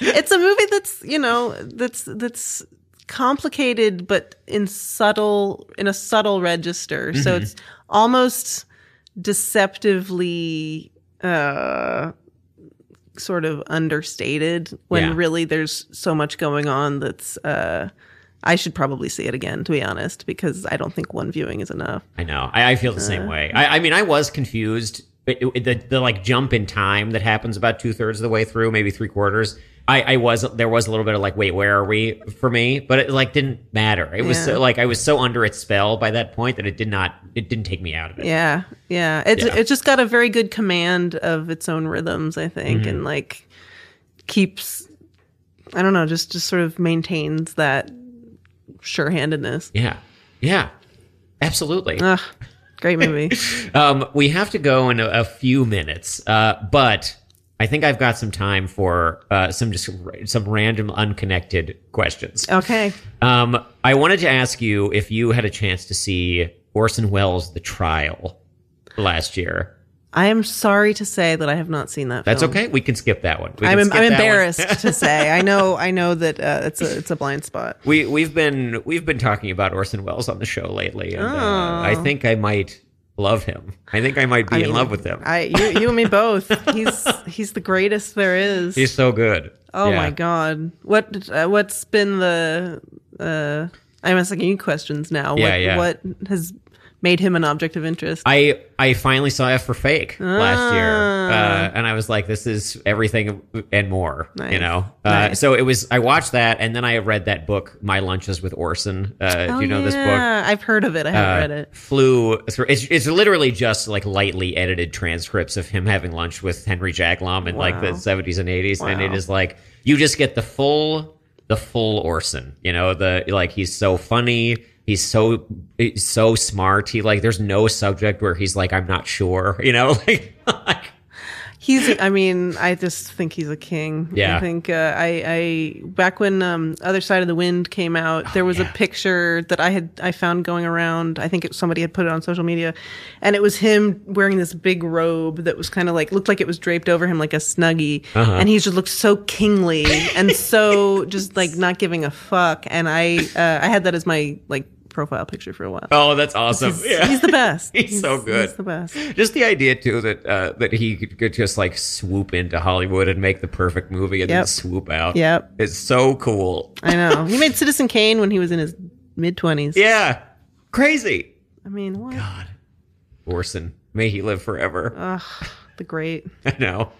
it's a movie that's you know that's that's complicated but in subtle in a subtle register so Mm-hmm. it's almost deceptively uh sort of understated when Yeah. really there's so much going on that's uh I should probably see it again to be honest because I don't think one viewing is enough. I know. I, I feel the Uh. same way. I, I mean, I was confused. It, it- the the like jump in time that happens about two thirds of the way through, maybe three quarters. I, I was there was a little bit of like, wait, where are we for me? But it like didn't matter. It was Yeah. so, like I was so under its spell by that point that it did not it didn't take me out of it. Yeah, yeah. It's Yeah. it's just got a very good command of its own rhythms, I think, Mm-hmm. and like keeps I don't know, just just sort of maintains that sure-handedness. Yeah, yeah, absolutely. Ugh, great movie. Um, we have to go in a, a few minutes, uh, but I think I've got some time for uh, some just some random unconnected questions. okay. Um, I wanted to ask you if you had a chance to see Orson Welles' The Trial last year. I am sorry to say that I have not seen that. That's film. okay. We can skip that one. We I'm, I'm that one. embarrassed to say. I know I know that uh, it's a it's a blind spot. We we've been we've been talking about Orson Welles on the show lately, and uh, Oh. I think I might love him. I think I might be I in love with him. I you, you and me both. He's he's the greatest there is. He's so good. Oh Yeah. my god! What uh, what's been the? Uh, I'm asking you questions now. Yeah, what, yeah. What has made him an object of interest? I I finally saw F for Fake last year, Ah. uh, and I was like, "This is everything and more." You know, uh, Nice. so it was. I watched that, and then I read that book, My Lunches with Orson. Uh, oh, do you know yeah. this book? I've heard of it. I haven't Uh, read it. Flew through. It's, it's literally just like lightly edited transcripts of him having lunch with Henry Jaglom in like the 70s and 80s, and it is like you just get the full the full Orson. You know, the like he's so funny. He's so he's so smart. He like there's no subject where he's like I'm not sure. You know, like, like He's. I mean, I just think he's a king. Yeah. I think uh, I, I back when um, Other Side of the Wind came out, there was Oh, yeah. a picture that I had I found going around. I think it, somebody had put it on social media, and it was him wearing this big robe that was kind of like looked like it was draped over him like a snuggie, Uh-huh. and he just looked so kingly and so just like not giving a fuck. And I uh, I had that as my like profile picture for a while. oh, that's awesome. He's, yeah. he's the best. He's so good. He's the best. just the idea too that uh, that he could, just like swoop into Hollywood and make the perfect movie and then swoop out. Yep. it's so cool. I know. He made Citizen Kane when he was in his mid twenties. Yeah, crazy. I mean, what? God, Orson, may he live forever. Ugh, the great. I know.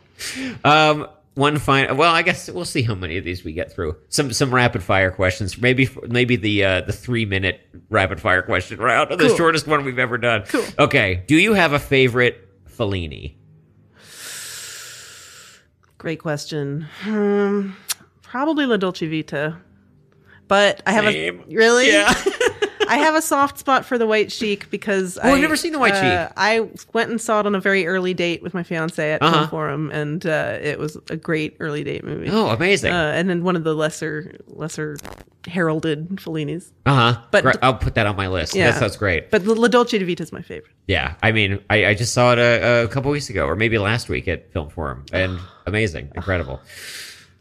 Um, one fine. Well, I guess we'll see how many of these we get through. Some some rapid fire questions. Maybe maybe the uh, the three minute rapid fire question round, the Cool. shortest one we've ever done. Cool. Okay. Do you have a favorite Fellini? Great question. Um, probably La Dolce Vita. But I have Same. a really Yeah. I have a soft spot for the White Sheik because Oh, I've never seen The White uh, Sheik. I went and saw it on a very early date with my fiance at Uh-huh. Film Forum, and uh, it was a great early date movie. oh, amazing. Uh, and then one of the lesser lesser heralded Fellinis. Uh huh. but- But I'll put that on my list. Yeah. That sounds great. But La Dolce Vita is my favorite. Yeah, I mean, I, I just saw it a, a couple weeks ago, or maybe last week at Film Forum, and amazing, incredible.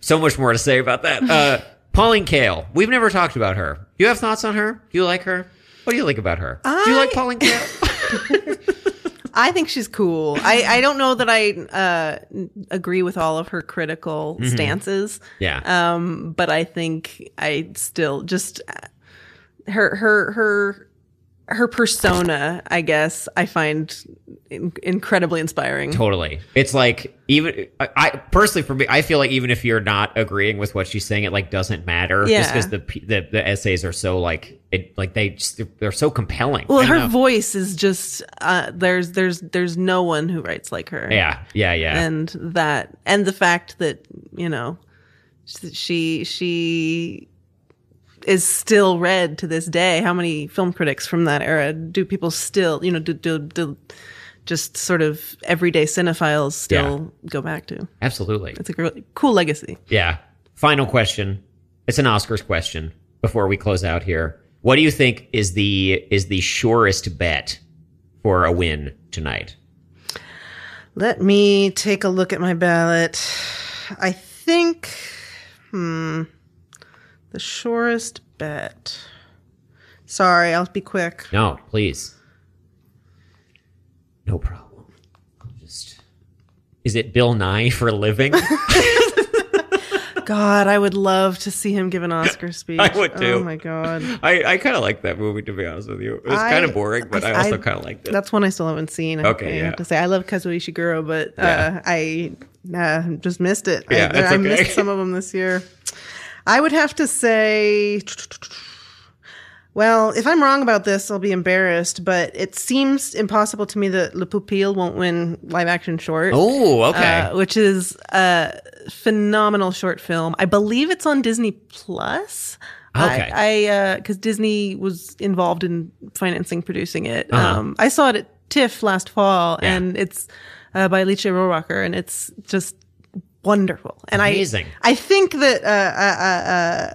So much more to say about that. Uh, Pauline Kael. We've never talked about her. You have thoughts on her? Do you like her? What do you like about her? do you like Pauline Kael? I think she's cool. I, I don't know that I uh, agree with all of her critical Mm-hmm. stances. yeah. Um, but I think I still just uh, her her her her persona. I guess I find in- incredibly inspiring. Totally. It's like even I, I personally for me, I feel like even if you're not agreeing with what she's saying, it like doesn't matter. Yeah. Just because the, the the essays are so like it like they just they're so compelling. Well, her know. voice is just uh, there's there's there's no one who writes like her. Yeah. Yeah. Yeah. and that and the fact that you know she she is still read to this day how many film critics from that era do people still you know do, do, do just sort of everyday cinephiles still go back to Absolutely. it's a really cool legacy Yeah. Final question. It's an Oscars question before we close out here. What do you think is the is the surest bet for a win tonight? let me take a look at my ballot i think hmm the surest bet sorry i'll be quick No, please. No problem. Just is it Bill Nighy for a living? God, I would love to see him give an Oscar speech. I would too. Oh my God. I, I kind of like that movie to be honest with you. It was kind of boring, but I, I- also kind of liked it. That's one I still haven't seen. I, Okay, I yeah. have to say I love Kazuo Ishiguro, but uh, Yeah. I just missed it. Yeah, I, that's I okay. missed some of them this year. I would have to say, well, if I'm wrong about this, I'll be embarrassed. But it seems impossible to me that Le Pupille won't win live action short. Oh, okay. uh, which is a phenomenal short film. I believe it's on Disney Plus. Okay. I, because Disney was involved in financing, producing it. Uh-huh. Um, I saw it at TIFF last fall, Yeah. and it's uh, by Alicia Rohrwacher, and it's just wonderful. And Amazing. I, I think that uh, uh, uh,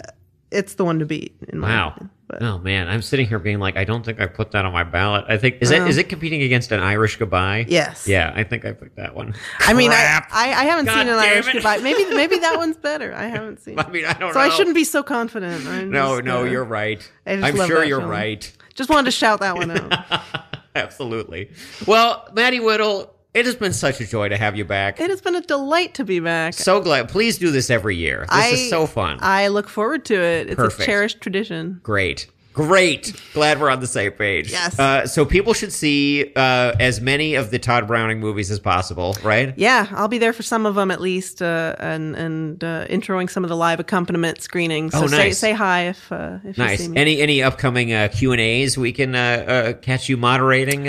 uh, it's the one to beat. In my wow. opinion. Oh man, I'm sitting here being like, I don't think I put that on my ballot. I think is it Oh. it competing against an Irish goodbye? yes, Yeah, I think I picked that one. I mean, I, I, I haven't God seen an Irish it. goodbye. Maybe maybe that one's better. I haven't seen. I mean, I don't So know. I shouldn't be so confident. I'm No, just, no, you're right. I'm sure you're film. right. Just wanted to shout that one out. Absolutely. Well, Maddie Whittle, it has been such a joy to have you back. it has been a delight to be back. So glad. Please do this every year. This I- is so fun. I look forward to it. It's Perfect. a cherished tradition. Great. Great. Glad we're on the same page. Yes. Uh, so people should see uh, as many of the Tod Browning movies as possible, right? Yeah, I'll be there for some of them at least, uh, and and uh, introing some of the live accompaniment screenings. So Oh, say nice. say hi if uh, if you see me. Any any upcoming uh, Q and A's we can uh, uh, catch you moderating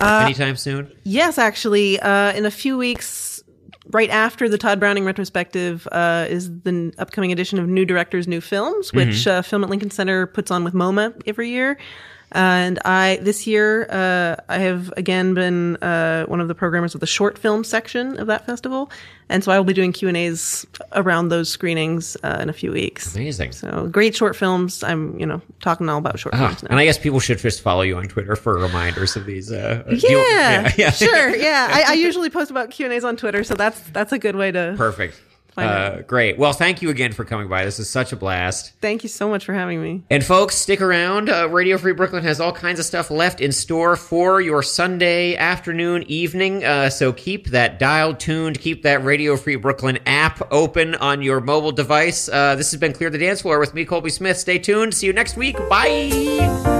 uh, anytime soon? Yes, actually, uh, in a few weeks, right after the Tod Browning retrospective uh, is the n- upcoming edition of New Directors, New Films, which uh, Film at Lincoln Center puts on with MoMA every year. And I this year uh, I have again been uh, one of the programmers of the short film section of that festival, and so I will be doing Q and A's around those screenings uh, in a few weeks. Amazing. So great short films. I'm you know talking all about short Ah, films now. and I guess people should just follow you on Twitter for reminders of these. Uh, yeah, deal- yeah, yeah. sure. Yeah, I, I usually post about Q and A's on Twitter, so that's that's a good way to. Perfect. Uh, great. Well, thank you again for coming by. This is such a blast. Thank you so much for having me. And folks, stick around. Uh, Radio Free Brooklyn has all kinds of stuff left in store for your Sunday afternoon, evening. Uh, so keep that dial tuned. Keep that Radio Free Brooklyn app open on your mobile device. Uh, this has been Clear the Dance Floor with me, Colby Smith. Stay tuned. See you next week. Bye.